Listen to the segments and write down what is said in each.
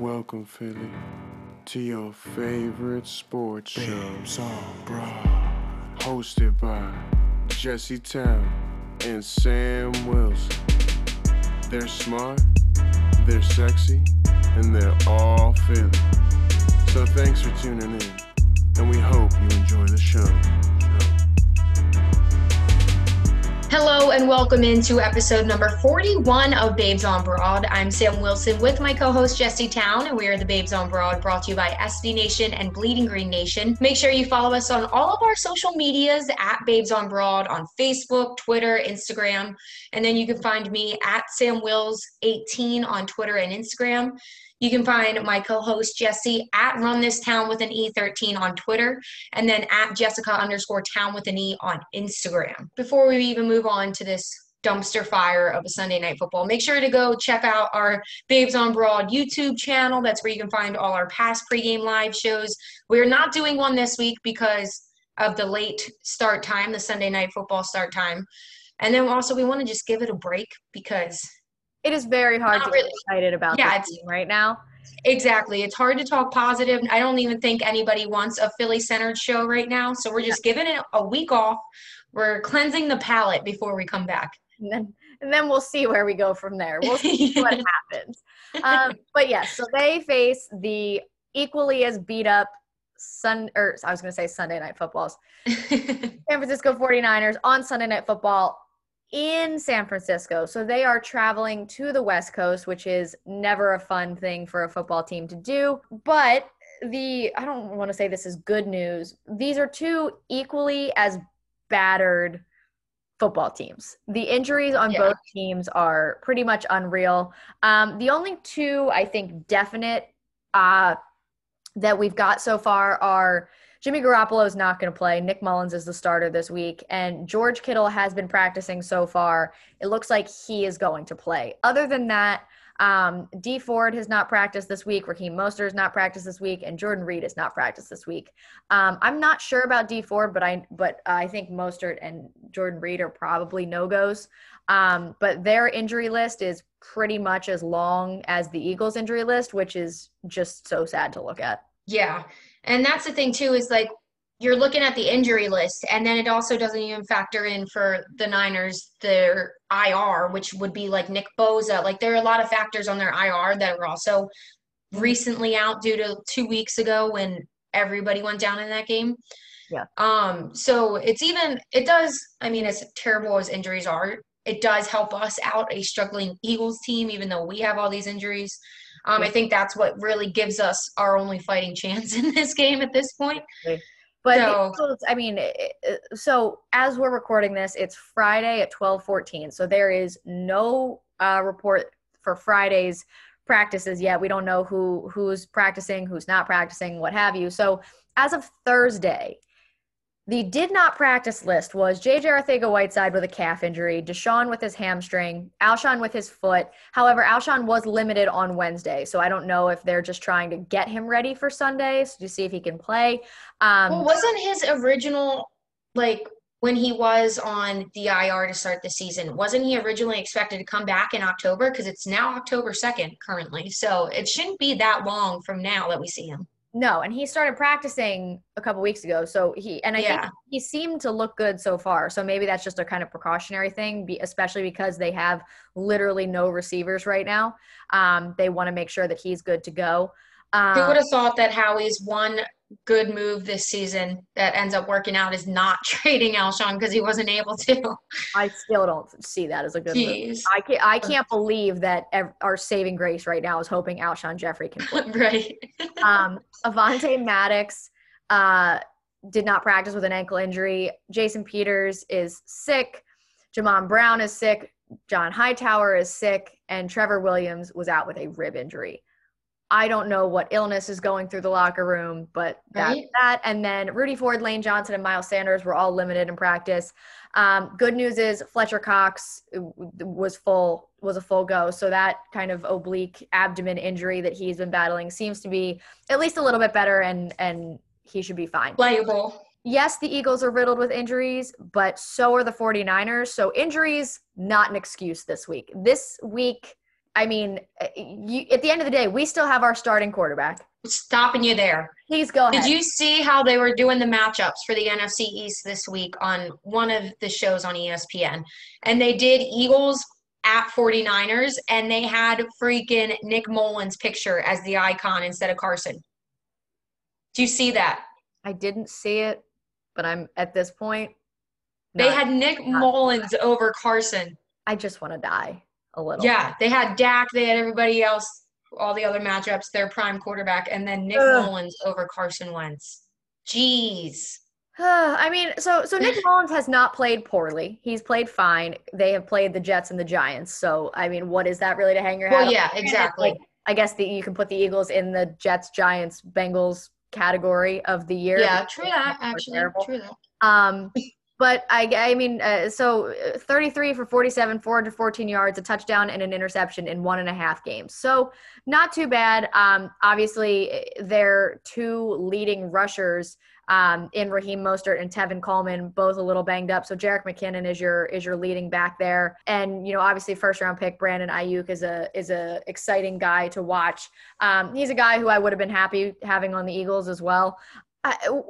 Welcome, Philly, to your favorite sports show. Hosted by Jesse Towne and Sam Wilson. They're smart, they're sexy, and they're all Philly. So thanks for tuning in, and we hope you enjoy the show. Hello and welcome into episode number 41 of Babes on Broad. I'm Sam Wilson with my co-host Jesse Towne, and we are the Babes on Broad brought to you by SB Nation and Bleeding Green Nation. Make sure you follow us on all of our social medias at Babes on Broad on Facebook, Twitter, Instagram, and then you can find me at Sam Wills 18 on Twitter and Instagram. You can find my co-host Jesse at Run This Town with an E13 on Twitter, and then at Jessica underscore Town with an E on Instagram. Before we even move on to this dumpster fire of a Sunday night football, make sure to go check out our Babes on Broad YouTube channel. That's where you can find all our past pregame live shows. We're not doing one this week because of the late start time, the Sunday night football start time. And then also we want to just give it a break because it is very hard Not to really. get excited about Yeah, this team right now. Exactly. It's hard to talk positive. I don't even think anybody wants a Philly centered show right now. So we're just giving it a week off. We're cleansing the palate before we come back. And then and then we'll see where we go from there. We'll see what happens. Um, but yes, so they face the equally as beat up Sun or I was gonna say Sunday night footballs. San Francisco 49ers on Sunday night football in San Francisco. So they are traveling to the West Coast, which is never a fun thing for a football team to do. But the I don't want to say this is good news. These are two equally as battered football teams. The injuries on Yeah. both teams are pretty much unreal. Um, the only two I think definite uh, that we've got so far are Jimmy Garoppolo is not going to play. Nick Mullens is the starter this week, and George Kittle has been practicing so far. It looks like he is going to play. Other than that, um, Dee Ford has not practiced this week. Raheem Mostert has not practiced this week, and Jordan Reed has not practiced this week. Um, I'm not sure about Dee Ford, but I but I think Mostert and Jordan Reed are probably no goes. Um, but their injury list is pretty much as long as the Eagles' injury list, which is just so sad to look at. yeah. And that's the thing, too, is like you're looking at the injury list, and then it also doesn't even factor in for the Niners their IR, which would be like Nick Bosa. Like there are a lot of factors on their IR that are also recently out due to two weeks ago when everybody went down in that game. Yeah. Um, so it's even it does, I mean, as terrible as injuries are, it does help us out, a struggling Eagles team, even though we have all these injuries. Um, I think that's what really gives us our only fighting chance in this game at this point. But So- Eagles, I mean, so as we're recording this, it's Friday at twelve fourteen. So there is no uh, report for Friday's practices yet. We don't know who who's practicing, who's not practicing, what have you. So as of Thursday, the did not practice list was JJ Arcega-Whiteside with a calf injury, Deshaun with his hamstring, Alshon with his foot. However, Alshon was limited on Wednesday, so I don't know if they're just trying to get him ready for Sundays to see if he can play. Um, Well, wasn't his original like when he was on the IR to start the season? Wasn't he originally expected to come back in October? Because it's now October second currently, so it shouldn't be that long from now that we see him. No, and he started practicing a couple weeks ago. So he and I Yeah. think he seemed to look good so far. So maybe that's just a kind of precautionary thing, especially because they have literally no receivers right now. Um, they want to make sure that he's good to go. Who Um, would have thought that Howie's one good move this season that ends up working out is not trading Alshon because he wasn't able to? I still don't see that as a good move. I can't, I can't believe that ev- our saving grace right now is hoping Alshon Jeffery can play. right. Um, Avonte Maddox uh, did not practice with an ankle injury. Jason Peters is sick. Jamon Brown is sick. John Hightower is sick. And Trevor Williams was out with a rib injury. I don't know what illness is going through the locker room, but that's Right. that. And then Rudy Ford, Lane Johnson, and Miles Sanders were all limited in practice. Um, good news is Fletcher Cox uh, was full was a full go, so that kind of oblique abdomen injury that he's been battling seems to be at least a little bit better, and and he should be fine. Playable. Yes, the Eagles are riddled with injuries, but so are the 49ers. So injuries not an excuse this week. This week I mean, uh, you, at the end of the day, we still have our starting quarterback. Stopping you there. Please go ahead. Did you see how they were doing the matchups for the NFC East this week on one of the shows on ESPN? And they did Eagles at 49ers, and they had freaking Nick Mullens' picture as the icon instead of Carson. Do you see that? I didn't see it, but I'm at this point. They had Nick not- Mullens over Carson. I just want to die a little. Yeah, they had Dak, they had everybody else, all the other matchups, their prime quarterback, and then Nick Ugh. Mullens over Carson Wentz. Jeez. I mean, so so Nick Mullens has not played poorly. He's played fine. They have played the Jets and the Giants. So I mean, what is that really to hang your hat? Well, yeah, Granted, exactly. like, I guess that you can put the Eagles in the Jets, Giants, Bengals category of the year. Yeah, true that, actually. terrible. True that. Um, but I, I mean, uh, so uh, 33 for 47, 414 yards, a touchdown, and an interception in one and a half games. So not too bad. Um, obviously, eh, their two leading rushers um, in Raheem Mostert and Tevin Coleman, both a little banged up. So Jerick McKinnon is your is your leading back there, and you know, obviously, first round pick Brandon Aiyuk is a is a exciting guy to watch. Um, he's a guy who I would have been happy having on the Eagles as well.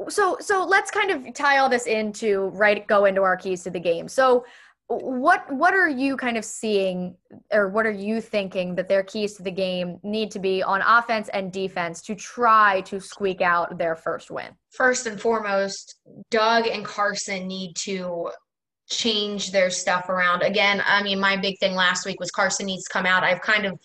So so let's kind of tie all this into right go into our keys to the game so what what are you kind of seeing or what are you thinking that their keys to the game need to be on offense and defense to try to squeak out their first win First and foremost, Doug and Carson need to change their stuff around. Again, I mean, my big thing last week was Carson needs to come out. I've kind of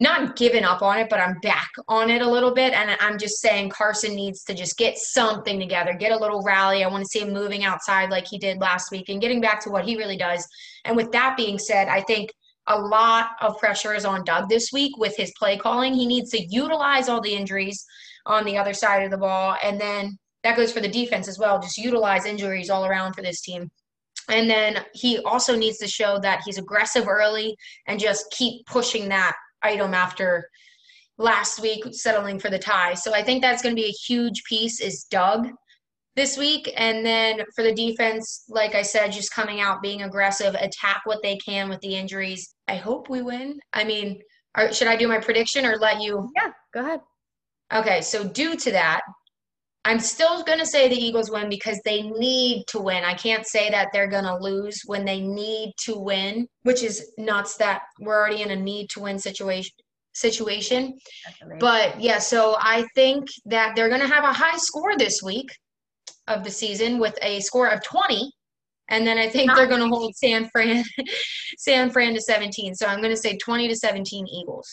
not given up on it, but I'm back on it a little bit. And I'm just saying Carson needs to just get something together, get a little rally. I want to see him moving outside like he did last week and getting back to what he really does. And with that being said, I think a lot of pressure is on Doug this week with his play calling. He needs to utilize all the injuries on the other side of the ball. And then that goes for the defense as well. Just utilize injuries all around for this team. And then he also needs to show that he's aggressive early and just keep pushing that item after last week settling for the tie. So I think that's going to be a huge piece is Doug this week. And then for the defense, like I said, just coming out, being aggressive, attack what they can with the injuries. I hope we win. I mean, are, should I do my prediction or let you? yeah go ahead Okay, so due to that, I'm still going to say the Eagles win because they need to win. I can't say that they're going to lose when they need to win, which is nuts that we're already in a need to win situation situation. But yeah, so I think that they're going to have a high score this week of the season with a score of 20. And then I think they're going to hold San Fran San Fran to 17. So I'm going to say 20 to 17 Eagles.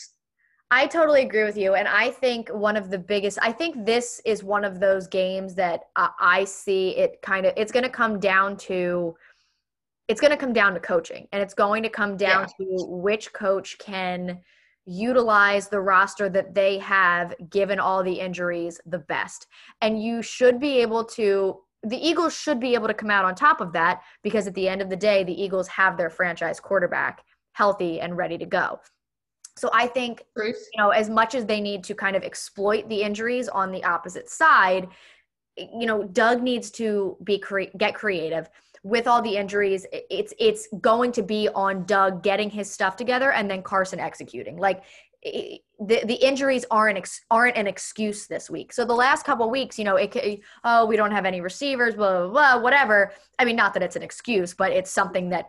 I totally agree with you. And I think one of the biggest, I think this is one of those games that uh, I see it kind of, it's going to come down to, it's going to come down to coaching and it's going to come down to which coach can utilize the roster that they have given all the injuries the best. And you should be able to, the Eagles should be able to come out on top of that because at the end of the day, the Eagles have their franchise quarterback healthy and ready to go. So I think Bruce? you know, as much as they need to kind of exploit the injuries on the opposite side, you know, Doug needs to be cre- get creative with all the injuries. It's it's going to be on Doug getting his stuff together and then Carson executing. Like the the injuries aren't ex- aren't an excuse this week. So the last couple weeks, you know, it oh we don't have any receivers, blah blah blah, whatever. I mean, not that it's an excuse, but it's something that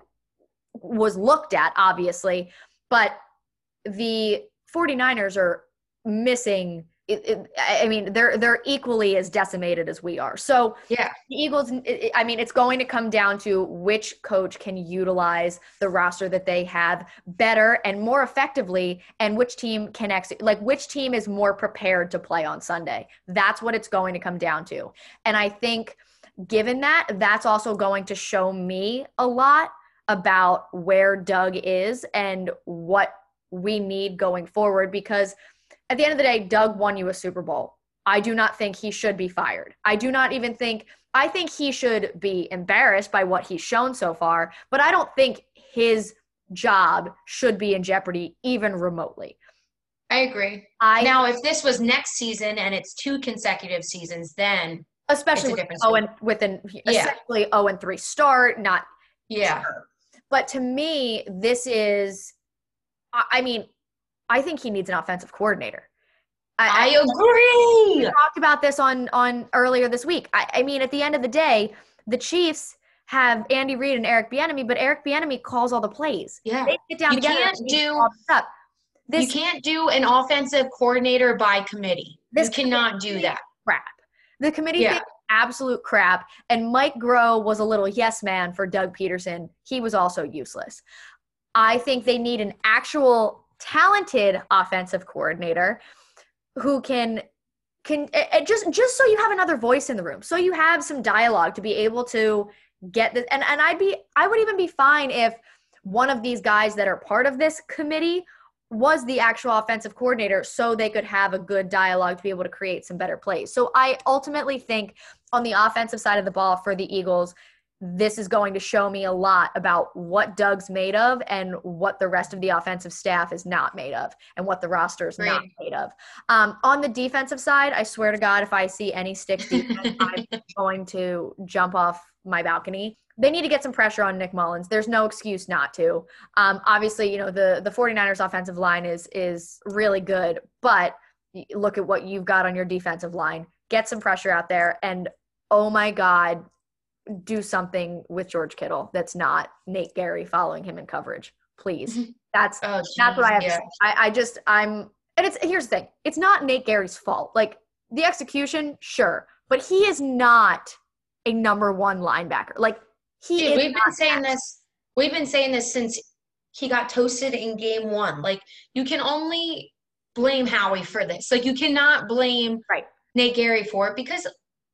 was looked at obviously. But the 49ers are missing it, it, I mean, they're they're equally as decimated as we are. So Yeah. the Eagles. it- I mean, it's going to come down to which coach can utilize the roster that they have better and more effectively, and which team can execute. Like which team is more prepared to play on Sunday. That's what it's going to come down to. And I think, given that, that's also going to show me a lot about where Doug is and what we need going forward because at the end of the day, Doug won you a Super Bowl. I do not think he should be fired. I do not even think, I think he should be embarrassed by what he's shown so far, but I don't think his job should be in jeopardy even remotely. I agree. I now, if this was next season and it's two consecutive seasons, then especially with different Owen with an Yeah. essentially 0 and 3 start, not yeah, But to me, this is, I mean, I think he needs an offensive coordinator. I, I agree. We talked about this on on earlier this week. I, I mean, at the end of the day, the Chiefs have Andy Reid and Eric Bieniemy, but Eric Bieniemy calls all the plays. Yeah, they get down you together. Can't do, this, you can't do an offensive coordinator by committee. This you cannot do that. Crap. The committee yeah. absolute crap. And Mike Groh was a little yes man for Doug Pederson. He was also useless. I think they need an actual talented offensive coordinator who can can just just so you have another voice in the room so you have some dialogue to be able to get this and, and i'd be i would even be fine if one of these guys that are part of this committee was the actual offensive coordinator so they could have a good dialogue to be able to create some better plays. So i ultimately think on the offensive side of the ball for the eagles this is going to show me a lot about what Doug's made of and what the rest of the offensive staff is not made of and what the roster is not made of. Um, on the defensive side, I swear to God, if I see any sticks defense, I'm going to jump off my balcony. They need to get some pressure on Nick Mullens. There's no excuse not to. Um, obviously, you know, the, the 49ers offensive line is is really good, but look at what you've got on your defensive line. Get some pressure out there and oh my God, do something with George Kittle that's not Nate Gerry following him in coverage. Please. That's oh, that's what I have yeah. to say. I, I just I'm and it's here's the thing. It's not Nate Gerry's fault. Like the execution, sure, but he is not a number one linebacker. Like he Dude, we've been saying that. this we've been saying this since he got toasted in game one. Like you can only blame Howie for this. Like you cannot blame right. Nate Gerry for it because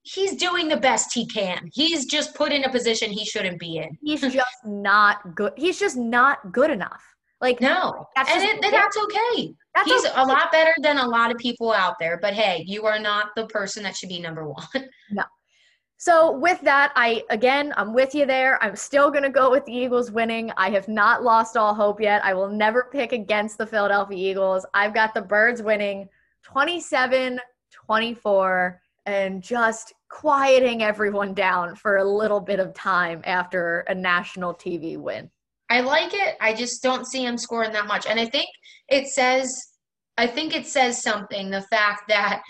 he's doing the best he can. He's just put in a position he shouldn't be in. He's just not good. He's just not good enough. Like no, that's and it, that's okay. That's he's okay. a lot better than a lot of people out there. But hey, you are not the person that should be number one. No. So with that, I again, I'm with you there. I'm still going to go with the Eagles winning. I have not lost all hope yet. I will never pick against the Philadelphia Eagles. I've got the Birds winning 27 24 and just quieting everyone down for a little bit of time after a national TV win. I like it. I just don't see him scoring that much. And I think it says I think it says something the fact that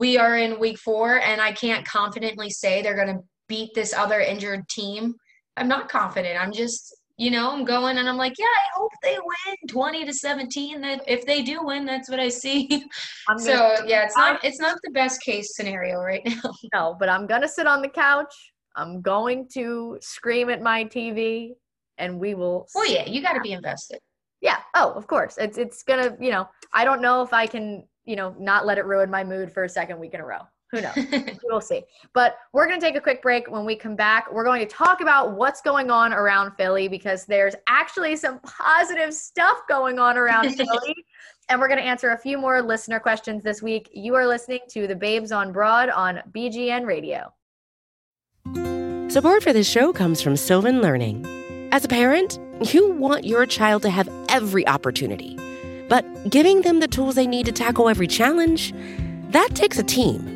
we are in week 4 and I can't confidently say they're going to beat this other injured team. I'm not confident. I'm just you know, I'm going and I'm like, yeah, I hope they win 20 to 17. That if they do win, that's what I see. so yeah, it's not it's not the best case scenario right now. No, but I'm gonna sit on the couch. I'm going to scream at my TV, and we will. Well, yeah, you got to be invested. Yeah. Oh, of course. It's it's gonna. You know, I don't know if I can. You know, not let it ruin my mood for a second week in a row. Who knows? we'll see. But we're going to take a quick break. When we come back, we're going to talk about what's going on around Philly because there's actually some positive stuff going on around Philly. And we're going to answer a few more listener questions this week. You are listening to the Babes on Broad on BGN Radio. Support for this show comes from Sylvan Learning. As a parent, you want your child to have every opportunity, but giving them the tools they need to tackle every challenge, that takes a team.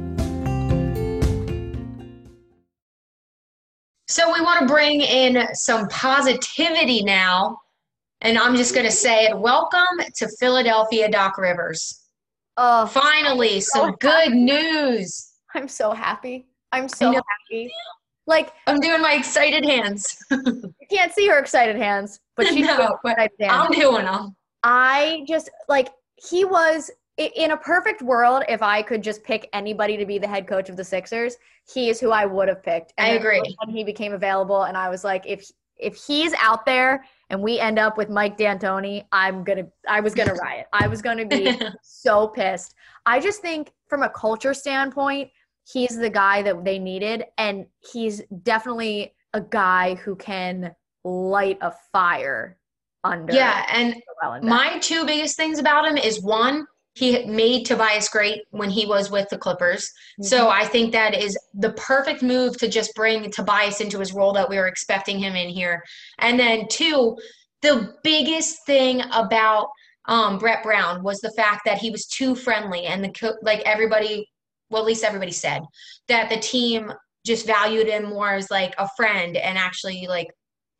So we want to bring in some positivity now. And I'm just going to say it. Welcome to Philadelphia, Doc Rivers. Oh, finally, so some good news. I'm so happy. I'm so happy. Like I'm doing my excited hands. you can't see her excited hands, but she's no, but I'm doing them. I just like he was in a perfect world, if I could just pick anybody to be the head coach of the Sixers, he is who I would have picked. And I agree. When he became available, and I was like, if if he's out there and we end up with Mike D'Antoni, I'm gonna I was gonna riot. I was gonna be so pissed. I just think from a culture standpoint, he's the guy that they needed, and he's definitely a guy who can light a fire under. Yeah, and my two biggest things about him is one, he made Tobias great when he was with the Clippers. Mm-hmm. So I think that is the perfect move to just bring Tobias into his role that we were expecting him in here. And then two, the biggest thing about um, Brett Brown was the fact that he was too friendly, and the like everybody, well at least everybody said that the team just valued him more as like a friend and actually like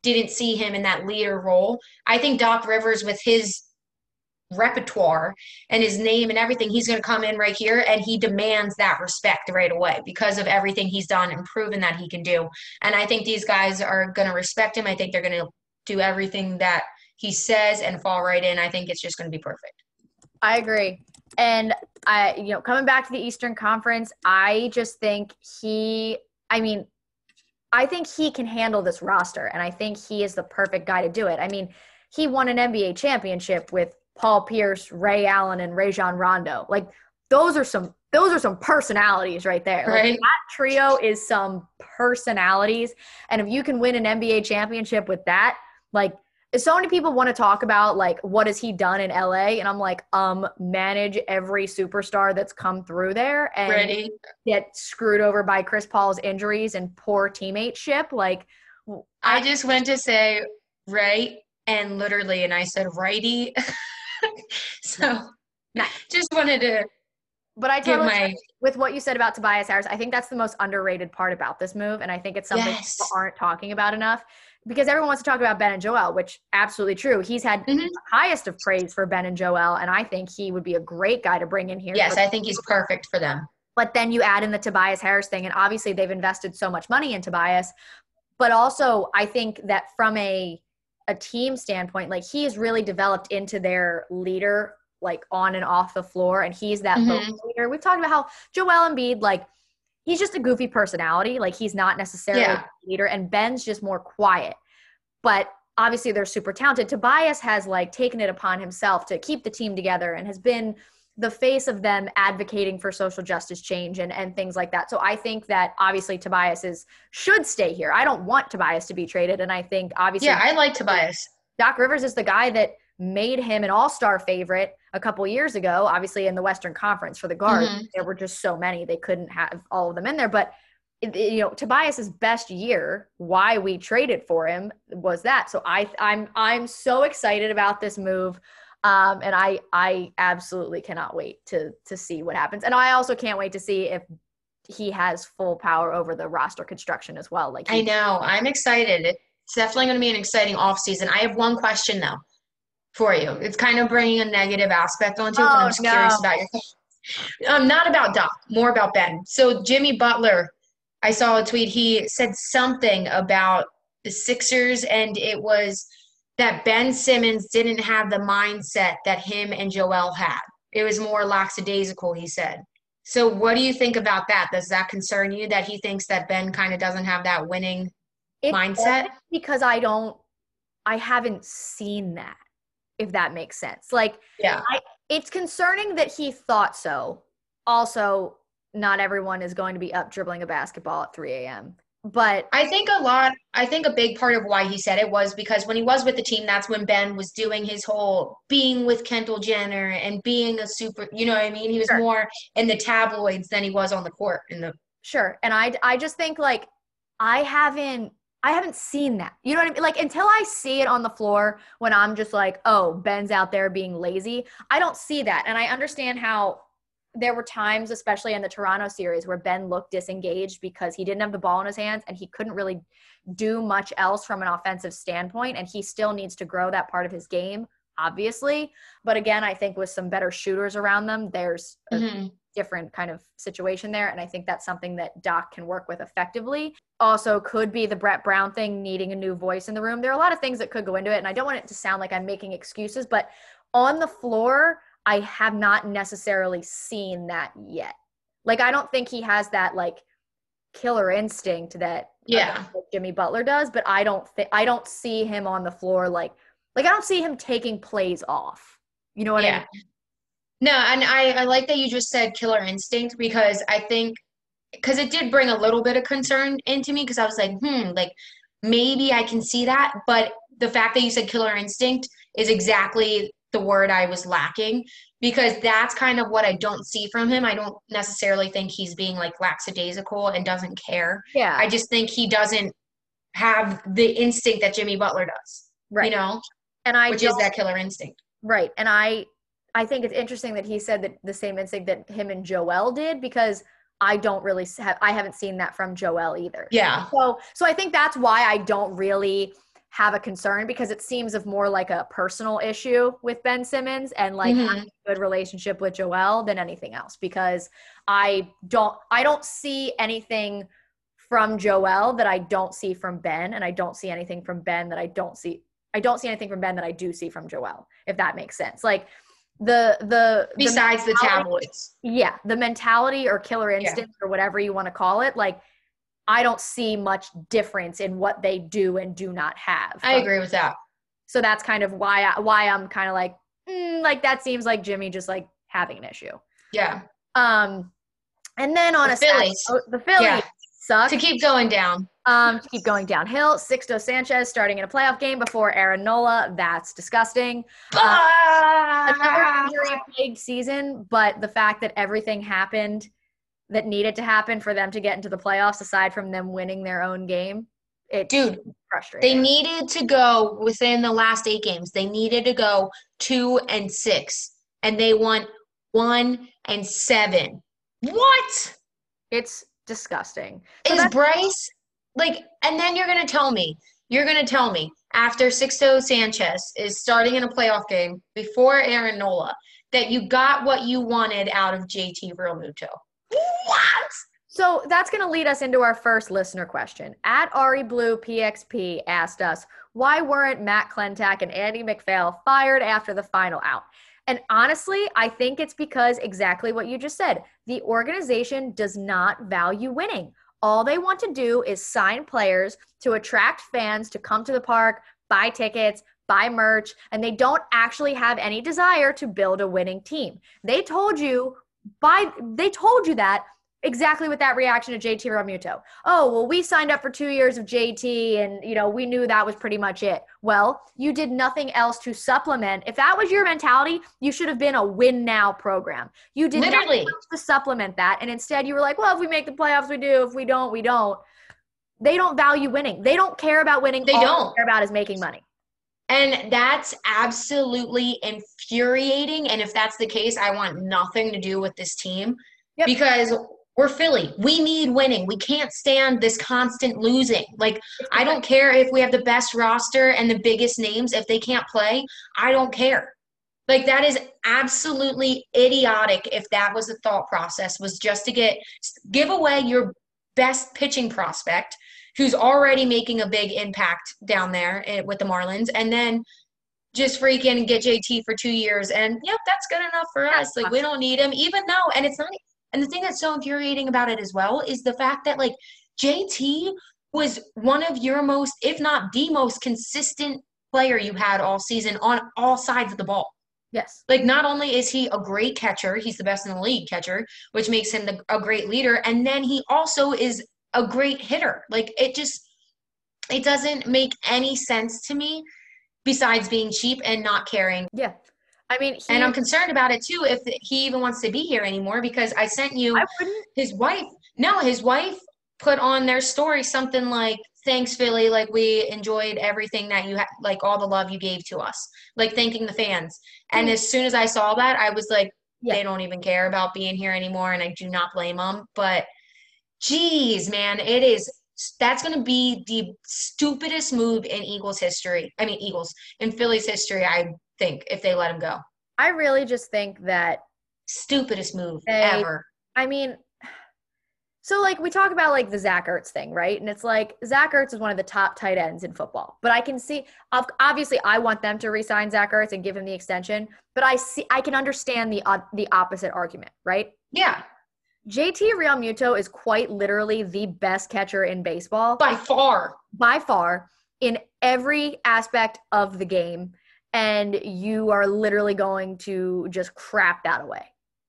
didn't see him in that leader role. I think Doc Rivers with his repertoire and his name and everything, he's going to come in right here and he demands that respect right away because of everything he's done and proven that he can do. And I think these guys are going to respect him. I think they're going to do everything that he says and fall right in. I think it's just going to be perfect. I agree. And I, you know, coming back to the Eastern Conference, I just think he, I mean, I think he can handle this roster, and I think he is the perfect guy to do it. I mean, he won an NBA championship with Paul Pierce, Ray Allen, and Rajon Rondo. Like those are some those are some personalities right there. Right. Like, that trio is some personalities, and if you can win an NBA championship with that, like so many people want to talk about like what has he done in LA and I'm like um manage every superstar that's come through there and Ready. get screwed over by Chris Paul's injuries and poor teammateship like I, I just went to say right and literally and I said righty so nice. just wanted to but I totally my, with what you said about Tobias Harris. I think that's the most underrated part about this move, and I think it's something yes. people aren't talking about enough because everyone wants to talk about Ben and Joel, which absolutely true. He's had mm-hmm. highest of praise for Ben and Joel, and I think he would be a great guy to bring in here. Yes, I think he's perfect for them. But then you add in the Tobias Harris thing, and obviously they've invested so much money in Tobias. But also, I think that from a a team standpoint, like he is really developed into their leader, like on and off the floor, and he's that mm-hmm. leader. We've talked about how Joel Embiid, like he's just a goofy personality. Like he's not necessarily yeah. a leader, and Ben's just more quiet. But obviously, they're super talented. Tobias has like taken it upon himself to keep the team together and has been the face of them advocating for social justice change and, and things like that. So I think that obviously Tobias is should stay here. I don't want Tobias to be traded. And I think obviously Yeah, I like Tobias. Doc Rivers is the guy that made him an all-star favorite a couple years ago obviously in the western conference for the guard mm-hmm. there were just so many they couldn't have all of them in there but you know tobias's best year why we traded for him was that so i i'm i'm so excited about this move um, and i i absolutely cannot wait to to see what happens and i also can't wait to see if he has full power over the roster construction as well like i know i'm excited it's definitely going to be an exciting off season i have one question though for you. It's kind of bringing a negative aspect onto it, but I'm just no. curious about your um, not about Doc, more about Ben. So Jimmy Butler, I saw a tweet. He said something about the Sixers, and it was that Ben Simmons didn't have the mindset that him and Joel had. It was more lackadaisical, he said. So what do you think about that? Does that concern you that he thinks that Ben kind of doesn't have that winning it mindset? Because I don't I haven't seen that if that makes sense. Like, yeah, I, it's concerning that he thought so. Also, not everyone is going to be up dribbling a basketball at 3 a.m. But I think a lot, I think a big part of why he said it was because when he was with the team, that's when Ben was doing his whole being with Kendall Jenner and being a super, you know what I mean? He was sure. more in the tabloids than he was on the court in the Sure. And I I just think like I haven't I haven't seen that. You know what I mean? Like until I see it on the floor when I'm just like, oh, Ben's out there being lazy, I don't see that. And I understand how there were times, especially in the Toronto series, where Ben looked disengaged because he didn't have the ball in his hands and he couldn't really do much else from an offensive standpoint. And he still needs to grow that part of his game, obviously. But again, I think with some better shooters around them, there's a mm-hmm different kind of situation there. And I think that's something that Doc can work with effectively. Also, could be the Brett Brown thing needing a new voice in the room. There are a lot of things that could go into it. And I don't want it to sound like I'm making excuses, but on the floor, I have not necessarily seen that yet. Like I don't think he has that like killer instinct that Yeah. like Jimmy Butler does, but I don't think I don't see him on the floor like like I don't see him taking plays off. You know what I mean? No, and I, I like that you just said killer instinct because I think because it did bring a little bit of concern into me because I was like, hmm, like maybe I can see that, but the fact that you said killer instinct is exactly the word I was lacking because that's kind of what I don't see from him. I don't necessarily think he's being like lackadaisical and doesn't care. Yeah. I just think he doesn't have the instinct that Jimmy Butler does, right. you know, and I which is that killer instinct. Right. And I I think it's interesting that he said that the same instinct that him and Joel did because I don't really have I haven't seen that from Joel either. Yeah. So so I think that's why I don't really have a concern because it seems of more like a personal issue with Ben Simmons and like Mhm. having a good relationship with Joel than anything else because I don't I don't see anything from Joel that I don't see from Ben and I don't see anything from Ben that I don't see I don't see anything from Ben that I do see from Joel if that makes sense. Like the the the Besides the mentality- tabloids. yeah, the mentality or killer instinct or whatever you want to call it, like I don't see much difference in what they do and do not have. I agree with that. So that's kind of why I, why I'm kind of like mm, like that seems like Jimmy just like having an issue. Yeah. Um, and then on The a sad Phillies. note, the Phillies Yeah. suck. To keep going down. Um, to keep going downhill. Sixto Sanchez starting in a playoff game before Aaron Nola. That's disgusting. Another Ah! injury plagued season, but the fact that everything happened that needed to happen for them to get into the playoffs, aside from them winning their own game, it's Dude, frustrating. they needed to go within the last eight games. They needed to go two and six, and they won one and seven. What it's disgusting. So is Bryce like? And then you're gonna tell me, you're gonna tell me after Sixto Sanchez is starting in a playoff game before Aaron Nola that you got what you wanted out of JT Realmuto. What? So that's going to lead us into our first listener question. At Ari Blue PXP asked us, why weren't Matt Klentak and Andy MacPhail fired after the final out? And honestly, I think it's because exactly what you just said. The organization does not value winning. All they want to do is sign players to attract fans to come to the park, buy tickets, buy merch, and they don't actually have any desire to build a winning team. They told you by they told you that exactly with that reaction to JT Realmuto. Oh, well, we signed up for two years of JT and, you know, we knew that was pretty much it. Well, you did nothing else to supplement. If that was your mentality, you should have been a win now program. You did nothing else to supplement that. And instead you were like, well, if we make the playoffs, we do. If we don't, we don't. They don't value winning. They don't care about winning. They All don't. care about is making money. And that's absolutely infuriating. And if that's the case, I want nothing to do with this team Yep. because we're Philly. We need winning. We can't stand this constant losing. Like, I don't care if we have the best roster and the biggest names. If they can't play, I don't care. Like, that is absolutely idiotic if that was the thought process, was just to get give away your best pitching prospect who's already making a big impact down there eh, with the Marlins, and then just freaking get JT for two years, and yep, that's good enough for us. Like we don't need him, even though, and it's not. And the thing that's so infuriating about it as well is the fact that like JT was one of your most, if not the most consistent player you had all season on all sides of the ball. Yes. Like, not only is he a great catcher, he's the best in the league catcher, which makes him the, a great leader, and then he also is a great hitter. Like, it just, it doesn't make any sense to me besides being cheap and not caring. Yeah. I mean, he, And I'm concerned about it too if he even wants to be here anymore because I sent you I his wife. No, his wife put on their story something like, Thanks, Philly. Like, we enjoyed everything that you had, like, all the love you gave to us, like, thanking the fans. And mm-hmm. as soon as I saw that, I was like, Yeah. they don't even care about being here anymore. And I do not blame them. But, geez, man, it is. That's going to be the stupidest move in Eagles history. I mean, Eagles in Philly's history, I think, if they let him go. I really just think that Stupidest move They- ever. I mean, So like we talk about like the Zach Ertz thing, right? And it's like Zach Ertz is one of the top tight ends in football. But I can see obviously I want them to resign Zach Ertz and give him the extension, but I see I can understand the uh, the opposite argument, right? Yeah. JT Realmuto is quite literally the best catcher in baseball by far. By far in every aspect of the game and you are literally going to just crap that away.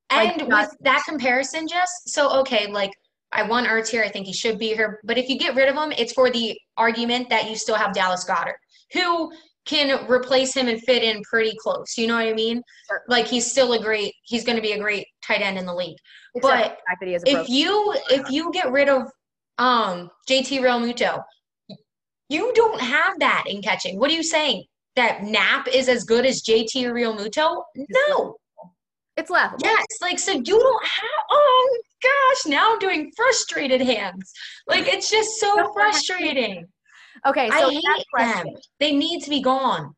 And with that comparison, Jess, so okay, like I want Ertz here. I think he should be here. But if you get rid of him, it's for the argument that you still have Dallas Goedert, who can replace him and fit in pretty close. You know what I mean? Sure. Like he's still a great. He's going to be a great tight end in the league. Except but the if you if you get rid of um JT Realmuto, you don't have that in catching. What are you saying? That Knapp is as good as JT Realmuto? No. It's laughable. Yes, like so you don't have oh gosh, now I'm doing frustrated hands. Like it's just so frustrating. Okay, so I hate them. They need to be gone.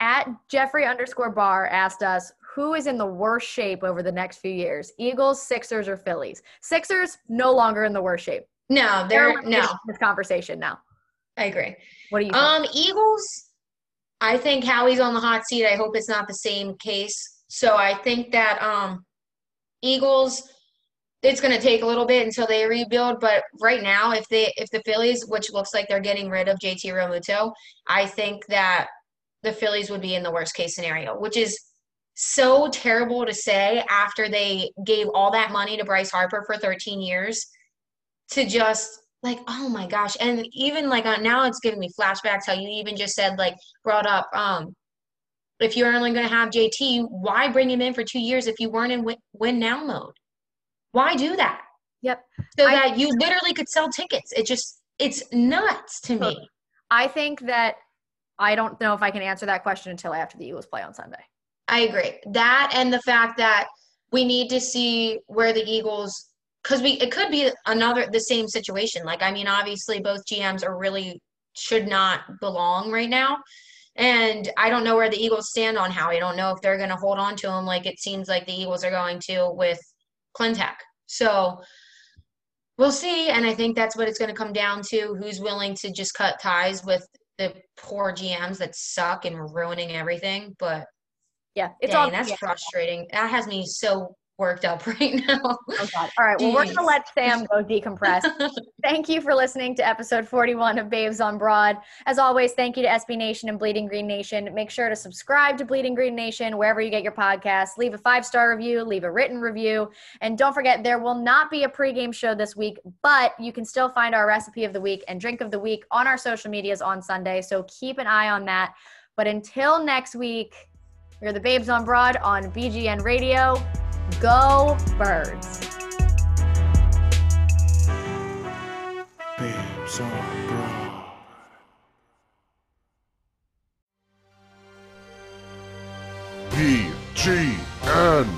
At Jeffrey underscore bar asked us who is in the worst shape over the next few years? Eagles, Sixers, or Phillies? Sixers no longer in the worst shape. No, they're, they're no this conversation now. I agree. What do you? Think? Um, Eagles. I think Howie's on the hot seat. I hope it's not the same case so I think that um, Eagles, it's going to take a little bit until they rebuild. But right now, if they if the Phillies, which looks like they're getting rid of JT Realmuto, I think that the Phillies would be in the worst case scenario, which is so terrible to say after they gave all that money to Bryce Harper for 13 years to just like oh my gosh and even like now it's giving me flashbacks how you even just said like brought up um if you're only going to have JT, why bring him in for two years if you weren't in win, win now mode? Why do that? Yep. So I, that you literally could sell tickets. It just, it's nuts to me. I think that I don't know if I can answer that question until after the Eagles play on Sunday. I agree. That and the fact that we need to see where the Eagles because we it could be another the same situation. Like I mean, obviously both GMs are really should not belong right now. And I don't know where the Eagles stand on Howie. I don't know if they're going to hold on to him like it seems like the Eagles are going to with Klentak. So we'll see. And I think that's what it's going to come down to who's willing to just cut ties with the poor GMs that suck and ruining everything. But yeah, it's dang, all that's yeah. frustrating. That has me so worked up right now. Oh God. All right. Well, Jeez. we're going to let Sam go decompress. thank you for listening to episode 41 of Babes on Broad. As always, thank you to SB Nation and Bleeding Green Nation. Make sure to subscribe to Bleeding Green Nation wherever you get your podcasts. Leave a five star review, leave a written review. And don't forget, there will not be a pregame show this week, but you can still find our recipe of the week and drink of the week on our social medias on Sunday. So keep an eye on that. But until next week, you're the Babes on Broad on BGN Radio. Go Birds. Babes on Broad. BGN.